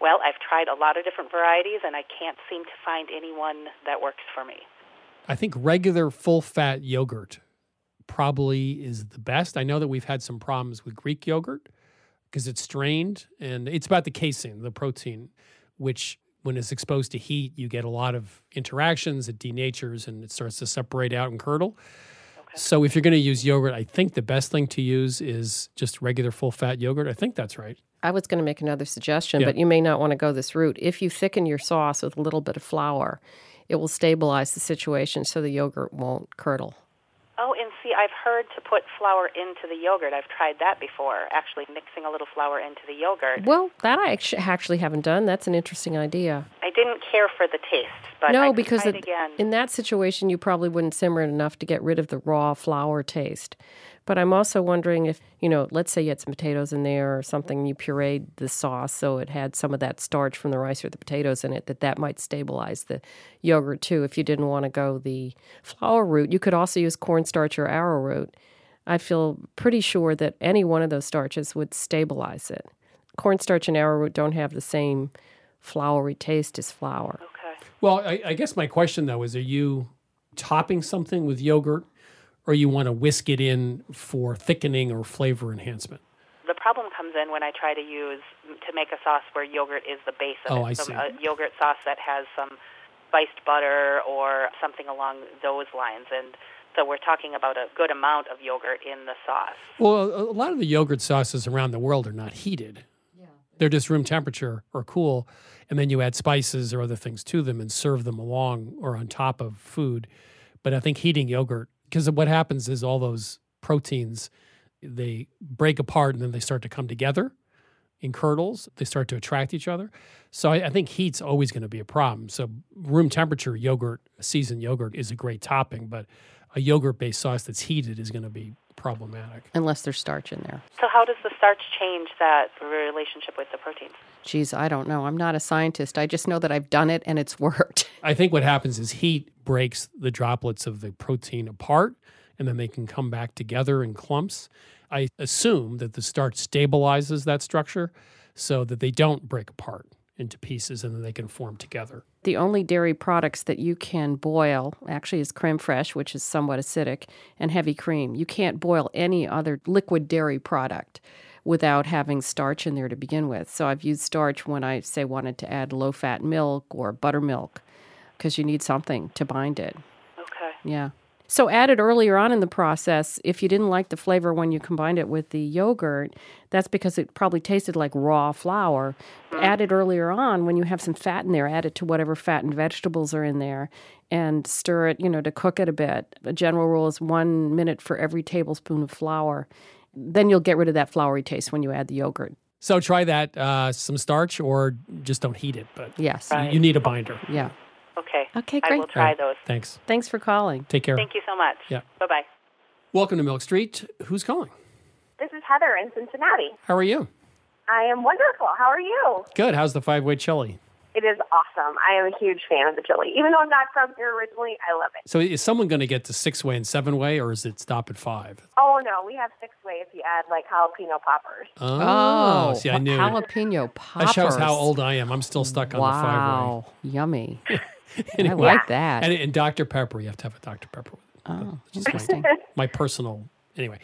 Well, I've tried a lot of different varieties and I can't seem to find anyone that works for me. I think regular full fat yogurt probably is the best. I know that we've had some problems with Greek yogurt because it's strained and it's about the casein, the protein, which when it's exposed to heat, you get a lot of interactions, it denatures and it starts to separate out and curdle. So if you're going to use yogurt, I think the best thing to use is just regular full fat yogurt. I think that's right. I was going to make another suggestion, Yeah. but you may not want to go this route. If you thicken your sauce with a little bit of flour, it will stabilize the situation so the yogurt won't curdle. I've heard to put flour into the yogurt. I've tried that before, actually mixing a little flour into the yogurt. Well, that I actually haven't done. That's an interesting idea. I didn't care for the taste, but no, because it in that situation, you probably wouldn't simmer it enough to get rid of the raw flour taste. But I'm also wondering if, you know, let's say you had some potatoes in there or something, you pureed the sauce so it had some of that starch from the rice or the potatoes in it, that that might stabilize the yogurt too. If you didn't want to go the flour route, you could also use cornstarch or arrowroot. I feel pretty sure that any one of those starches would stabilize it. Cornstarch and arrowroot don't have the same floury taste as flour. Okay. Well, I, I guess my question though is: Are you topping something with yogurt, or you want to whisk it in for thickening or flavor enhancement? the problem comes in when I try to use to make a sauce where yogurt is the base of Oh, it. I so see. a yogurt sauce that has some spiced butter or something along those lines, and so we're talking about a good amount of yogurt in the sauce. Well, a a lot of the yogurt sauces around the world are not heated. They're just room temperature or cool, and then you add spices or other things to them and serve them along or on top of food. But I think heating yogurt, because what happens is all those proteins they break apart and then they start to come together in curdles. They start to attract each other. So I, I think heat's always going to be a problem. So room temperature yogurt, seasoned yogurt, is a great topping, but a yogurt-based sauce that's heated is going to be problematic. Unless there's starch in there. So how does the starch change that relationship with the proteins? Geez, I don't know. I'm not a scientist. I just know that I've done it and it's worked. I think what happens is heat breaks the droplets of the protein apart, and then they can come back together in clumps. I assume that the starch stabilizes that structure so that they don't break apart into pieces and then they can form together. The only dairy products that you can boil actually is creme fraiche, which is somewhat acidic, and heavy cream. You can't boil any other liquid dairy product without having starch in there to begin with. So I've used starch when I say wanted to add low fat milk or buttermilk because you need something to bind it. Okay. Yeah. So add it earlier on in the process. If you didn't like the flavor when you combined it with the yogurt, that's because it probably tasted like raw flour. Add it earlier on when you have some fat in there. Add it to whatever fat and vegetables are in there and stir it, you know, to cook it a bit. A general rule is one minute for every tablespoon of flour. Then you'll get rid of that floury taste when you add the yogurt. So try that, uh, some starch, or just don't heat it. But Yes. you- you need a binder. Yeah. Okay. great. I will try All right. those. Thanks. Thanks for calling. Take care. Thank you so much. Yeah. Bye bye. Welcome to Milk Street. Who's calling? This is Heather in Cincinnati. How are you? I am wonderful. How are you? Good. How's the five way chili? It is awesome. I am a huge fan of the chili. Even though I'm not from here originally, I love it. So is someone going to get to six way and seven way, or is it stop at five? Oh no, we have six way if you add like jalapeno poppers. Oh, oh, oh see, I knew. Jalapeno poppers. That shows how old I am. I'm still stuck on wow. Yummy. the five way. I like that. And, and Dr. Pepper, you have to have a Dr. Pepper. Oh, Just my, interesting. my personal. Anyway,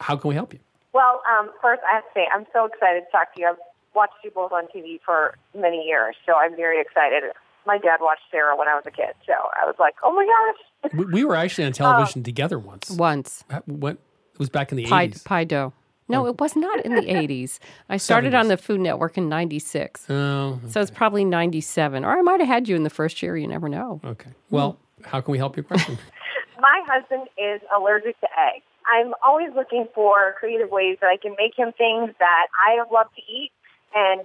how can we help you? Well, um, first I have to say I'm so excited to talk to you. I've watched you both on TV for many years, so I'm very excited. My dad watched Sara when I was a kid, so I was like, oh my gosh. We, we were actually on television together once. Once. What? It was back in the Pie, 80s. pie dough. No, oh. it was not in the 80s. I started on the Food Network in 96. Oh, So it's probably 97. Or I might have had you in the first year. You never know. Okay. Well, how can we help your question? My husband is allergic to eggs. I'm always looking for creative ways that I can make him things that I love to eat, and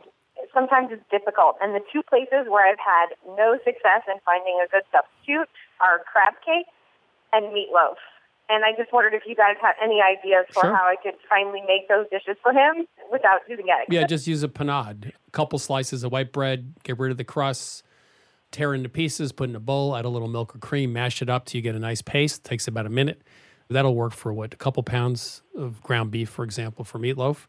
sometimes it's difficult. And the two places where I've had no success in finding a good substitute are crab cake and meatloaf. And I just wondered if you guys had any ideas for Sure. how I could finally make those dishes for him without using eggs. yeah, just use a panade. A couple slices of white bread, get rid of the crust, tear into pieces, put in a bowl, add a little milk or cream, mash it up till you get a nice paste. takes about a minute. That'll work for what, a couple pounds of ground beef, for example, for meatloaf.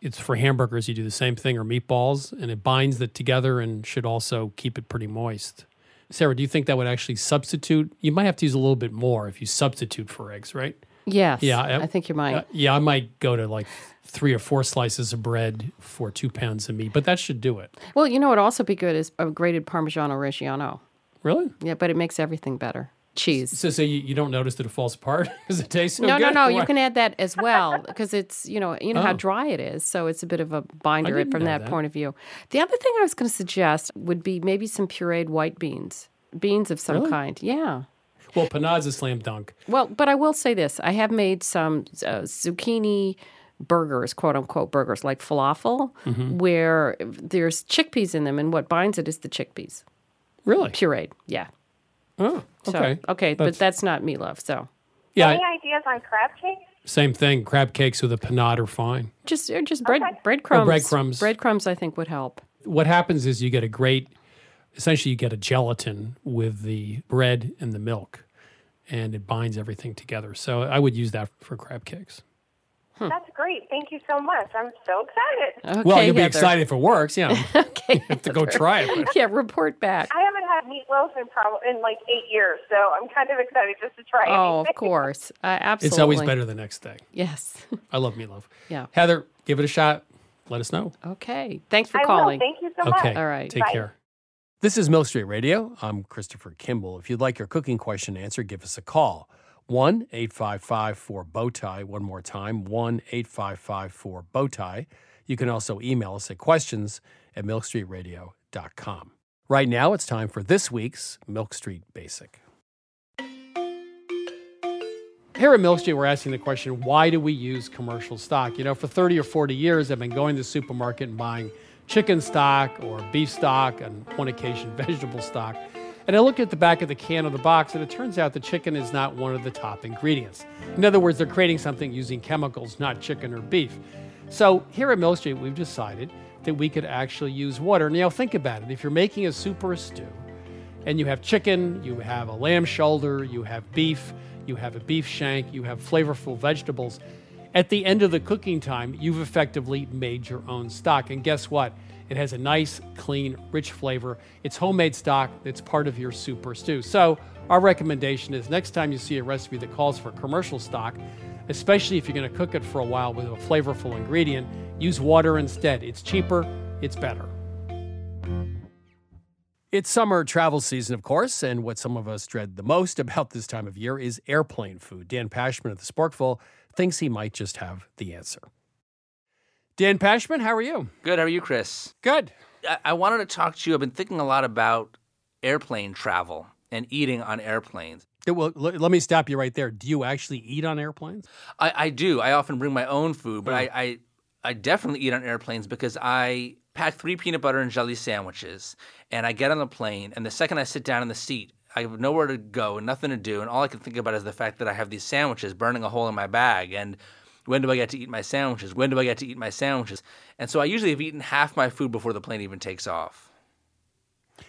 It's for hamburgers, you do the same thing, or meatballs, and it binds it together and should also keep it pretty moist. Sara, do you think that would actually substitute? You might have to use a little bit more if you substitute for eggs, right? Yes. Yeah, I think you might. Uh, yeah, I might go to like three or four slices of bread for two pounds of meat, but that should do it. Well, you know what would also be good is a grated Parmigiano Reggiano. Really? Yeah, but it makes everything better. Cheese. So, so you, you don't notice that it falls apart because it tastes so no, no, good? no. You can add that as well because it's you know you know how Oh. dry it is, so it's a bit of a binder from that, that. point of view. The other thing I was going to suggest would be maybe some pureed white beans, beans of some Really? kind. Yeah. Well, panade's a slam dunk. Well, but I will say this: I have made some uh, zucchini burgers, quote unquote burgers, like falafel, Mhm. where there's chickpeas in them, and what binds it is the chickpeas. Really? Pureed, yeah. Oh, So, okay. okay, but That's- that's not meatloaf. So Yeah, Any ideas on crab cakes? same thing. Crab cakes with a panade are fine. just or just bread Okay. breadcrumbs. Oh, breadcrumbs. Breadcrumbs, I think, would help. What happens is you get a great, essentially, you get a gelatin with the bread and the milk, and it binds everything together. So I would use that for crab cakes. That's great. Thank you so much. I'm so excited. well, you'll be excited if it works. Yeah. okay. You have to go try it. but- yeah, report back. I haven't had meatloaf in probably in like eight years, so I'm kind of excited just to try it. Oh, of course. Uh, absolutely. It's always better the next day. Yes. I love meatloaf. Yeah. Heather, give it a shot. Let us know. Okay. Thanks for I will. calling. Thank you so much. Okay. All right. Take Bye. care. This is Milk Street Radio. I'm Christopher Kimball. If you'd like your cooking question answered, give us a call. 1 855 4 Bowtie. One more time 1 855 4 Bowtie. You can also email us at questions at milkstreetradio.com. Right now, it's time for this week's Milk Street Basic. Here at Milk Street, we're asking the question why do we use commercial stock? You know, for 30 or 40 years, I've been going to the supermarket and buying chicken stock or beef stock, and one occasion, vegetable stock. And I look at the back of the can of the box, and it turns out the chicken is not one of the top ingredients. In other words, they're creating something using chemicals, not chicken or beef. So here at Milk Street, we've decided that we could actually use water. Now, think about it. If you're making a soup or a stew, and you have chicken, you have a lamb shoulder, you have beef, you have a beef shank, you have flavorful vegetables. At the end of the cooking time, you've effectively made your own stock. And guess what? It has a nice, clean, rich flavor. It's homemade stock that's part of your soup or stew. So, our recommendation is next time you see a recipe that calls for commercial stock, especially if you're going to cook it for a while with a flavorful ingredient, use water instead. It's cheaper, it's better. It's summer travel season, of course, and what some of us dread the most about this time of year is airplane food. Dan Pashman of the Sporkful thinks he might just have the answer. Dan Pashman, how are you? Good. How are you, Chris? Good. I, I wanted to talk to you. I've been thinking a lot about airplane travel and eating on airplanes. Well, l- let me stop you right there. Do you actually eat on airplanes? I, I do. I often bring my own food, but Oh. I, I I definitely eat on airplanes because I pack three peanut butter and jelly sandwiches, and I get on the plane, and the second I sit down in the seat, I have nowhere to go and nothing to do, and all I can think about is the fact that I have these sandwiches burning a hole in my bag, and when do I get to eat my sandwiches? When do I get to eat my sandwiches? And so I usually have eaten half my food before the plane even takes off.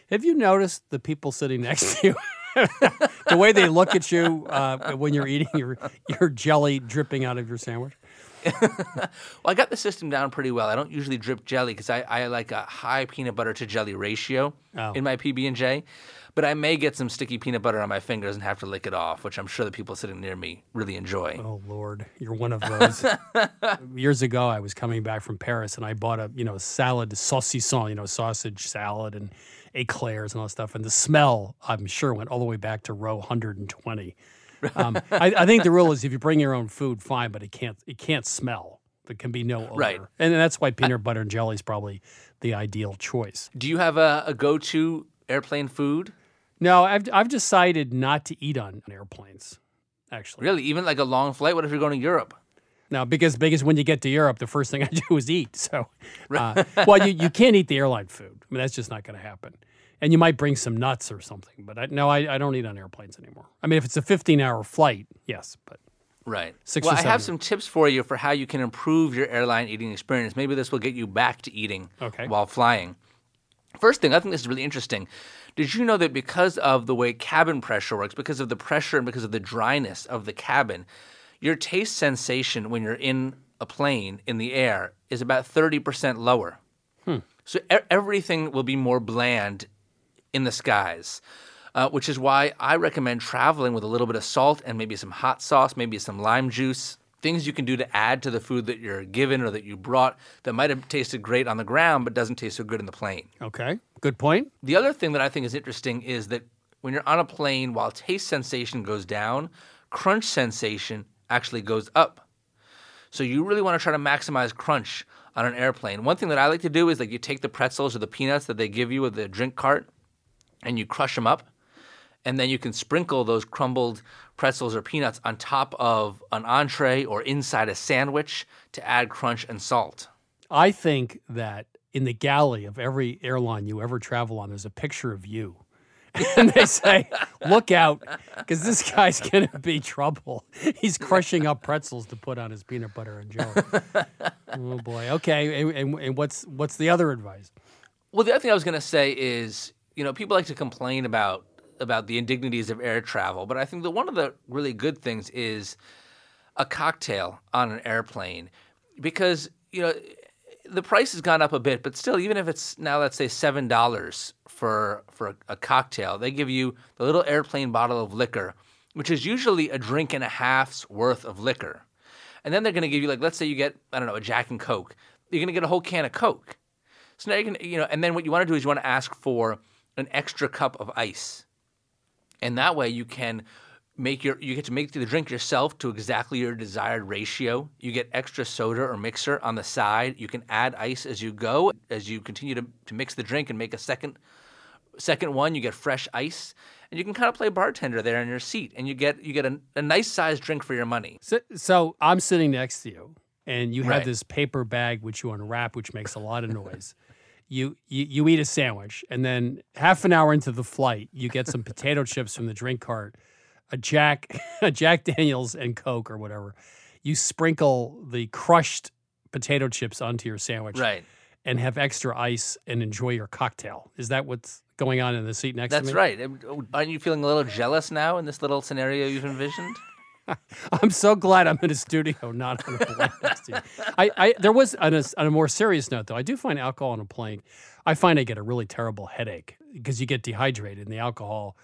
Have you noticed the people sitting next to you? the way they look at you uh, when you're eating your, your jelly dripping out of your sandwich? Well, I got the system down pretty well. I don't usually drip jelly because I, I like a high peanut butter to jelly ratio Oh. in my PB and J. But I may get some sticky peanut butter on my fingers and have to lick it off, which I'm sure the people sitting near me really enjoy. Oh Lord, you're one of those. Years ago, I was coming back from Paris and I bought a you know salad saucisson, you know sausage salad and eclairs and all that stuff, and the smell I'm sure went all the way back to row 120. Um, I, I think the rule is if you bring your own food, fine, but it can't it can't smell. There can be no odor. Right. and that's why peanut butter and jelly is probably the ideal choice. Do you have a, a go-to airplane food? No, I've I've decided not to eat on airplanes. Actually, Really, even like a long flight? What if you're going to Europe? No, because because when you get to Europe, the first thing I do is eat. So, uh, well, you, you can't eat the airline food. I mean, that's just not going to happen. And you might bring some nuts or something, but I, no, I, I don't eat on airplanes anymore. I mean, if it's a 15 hour flight, yes, but Right. Six well, I have some tips for you for how you can improve your airline eating experience. Maybe this will get you back to eating Okay. while flying. First thing, I think this is really interesting. Did you know that because of the way cabin pressure works, because of the pressure and because of the dryness of the cabin, your taste sensation when you're in a plane in the air is about 30% lower. Hmm. So e- everything will be more bland in the skies, uh, which is why I recommend traveling with a little bit of salt and maybe some hot sauce, maybe some lime juice, things you can do to add to the food that you're given or that you brought that might have tasted great on the ground but doesn't taste so good in the plane. okay, good point. The other thing that I think is interesting is that when you're on a plane, while taste sensation goes down, crunch sensation actually goes up. So you really want to try to maximize crunch on an airplane. One thing that I like to do is like you take the pretzels or the peanuts that they give you with the drink cart and you crush them up. And then you can sprinkle those crumbled pretzels or peanuts on top of an entree or inside a sandwich to add crunch and salt. I think that in the galley of every airline you ever travel on, there's a picture of you. and they say, look out, because this guy's going to be trouble. He's crushing up pretzels to put on his peanut butter and jelly. oh, boy. Okay. And, and, and what's, what's the other advice? Well, the other thing I was to say is, you know, people like to complain about about the indignities of air travel, but I think that one of the really good things is a cocktail on an airplane because, you know, the price has gone up a bit, but still, even if it's now, let's say seven dollars for for a, cocktail, they give you the little airplane bottle of liquor, which is usually a drink and a half's worth of liquor, and then they're going to give you like, let's say you get I don't know a Jack and Coke, you're going to get a whole can of Coke. So now you can, you know, and then what you want to do is you want to ask for an extra cup of ice, and that way you can make your you get to make the drink yourself to exactly your desired ratio. You get extra soda or mixer on the side. You can add ice as you go as you continue to, to mix the drink and make a second second one. You get fresh ice, and you can kind of play bartender there in your seat, and you get you get a, a nice sized drink for your money. So, so I'm sitting next to you, and you have Right. this paper bag which you unwrap, which makes a lot of noise. You, you you eat a sandwich, and then half an hour into the flight, you get some potato chips from the drink cart, a Jack a Jack Daniels and Coke or whatever. You sprinkle the crushed potato chips onto your sandwich, Right. and have extra ice and enjoy your cocktail. Is that what's going on in the seat next to me? That's right. Oh, aren't you feeling a little jealous now in this little scenario you've envisioned? I'm so glad I'm in a studio, not on a plane next to you. I, I there was on a, on a more serious note though. I do find alcohol on a plane. I find I get a really terrible headache because you get dehydrated and the alcohol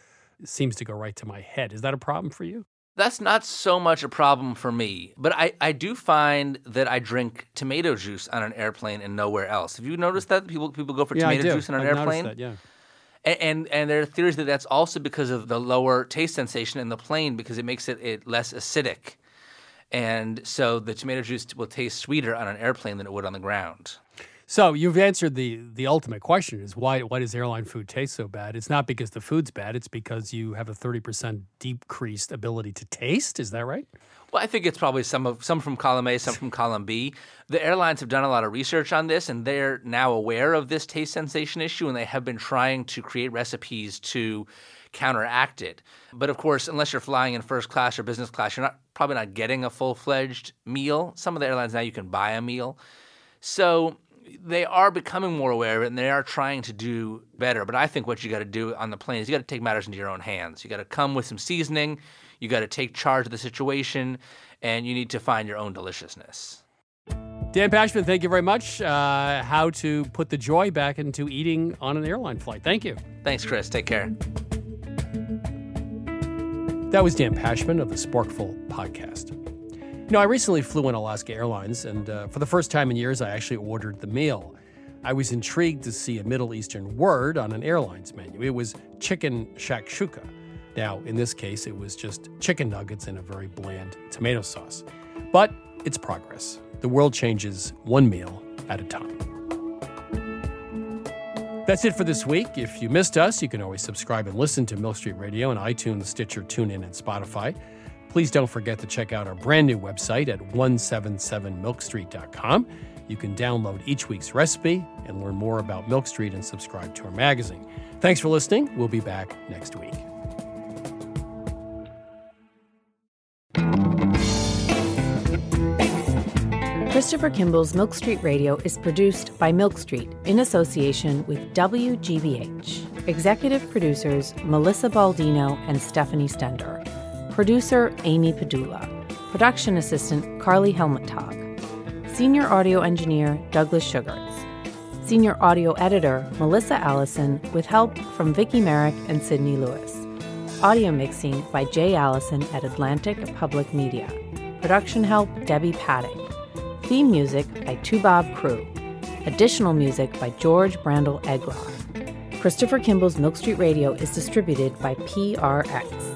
seems to go right to my head. Is that a problem for you? That's not so much a problem for me, but I, I do find that I drink tomato juice on an airplane and nowhere else. Have you noticed that people people go for Yeah, tomato juice on an I've noticed airplane? that, yeah. And, and, and there are theories that that's also because of the lower taste sensation in the plane because it makes it, it less acidic. And so the tomato juice will taste sweeter on an airplane than it would on the ground. So you've answered the the ultimate question: is why why does airline food taste so bad? It's not because the food's bad; it's because you have a thirty percent decreased ability to taste. Is that right? Well, I think it's probably some of some from column A, some from column B. The airlines have done a lot of research on this, and they're now aware of this taste sensation issue, and they have been trying to create recipes to counteract it. But of course, unless you're flying in first class or business class, you're not probably not getting a full fledged meal. Some of the airlines now you can buy a meal, so they are becoming more aware of it and they are trying to do better. But I think what you got to do on the plane is you got to take matters into your own hands. You got to come with some seasoning. You got to take charge of the situation, and you need to find your own deliciousness. Dan Pashman, thank you very much. Uh, how to put the joy back into eating on an airline flight. Thank you. Thanks, Chris. Take care. That was Dan Pashman of the Sporkful podcast. You know, I recently flew on Alaska Airlines, and uh, for the first time in years, I actually ordered the meal. I was intrigued to see a Middle Eastern word on an airline's menu. It was chicken shakshuka. Now, in this case, it was just chicken nuggets in a very bland tomato sauce. But it's progress. The world changes one meal at a time. That's it for this week. If you missed us, you can always subscribe and listen to Milk Street Radio on iTunes, Stitcher, TuneIn, and Spotify. Please don't forget to check out our brand new website at 177milkstreet.com. You can download each week's recipe and learn more about Milk Street and subscribe to our magazine. Thanks for listening. We'll be back next week. Christopher Kimball's Milk Street Radio is produced by Milk Street in association with WGBH. Executive producers Melissa Baldino and Stephanie Stender. Producer Amy Pedulla. Production assistant Carly Helmetag. Senior audio engineer Douglas Sugars. Senior audio editor Melissa Allison with help from Vicki Merrick and Sydney Lewis. Audio mixing by Jay Allison at Atlantic Public Media. Production help Debbie Paddock. Theme music by Toubab Krewe. Additional music by George Brandl Egloff. Christopher Kimball's Milk Street Radio is distributed by PRX.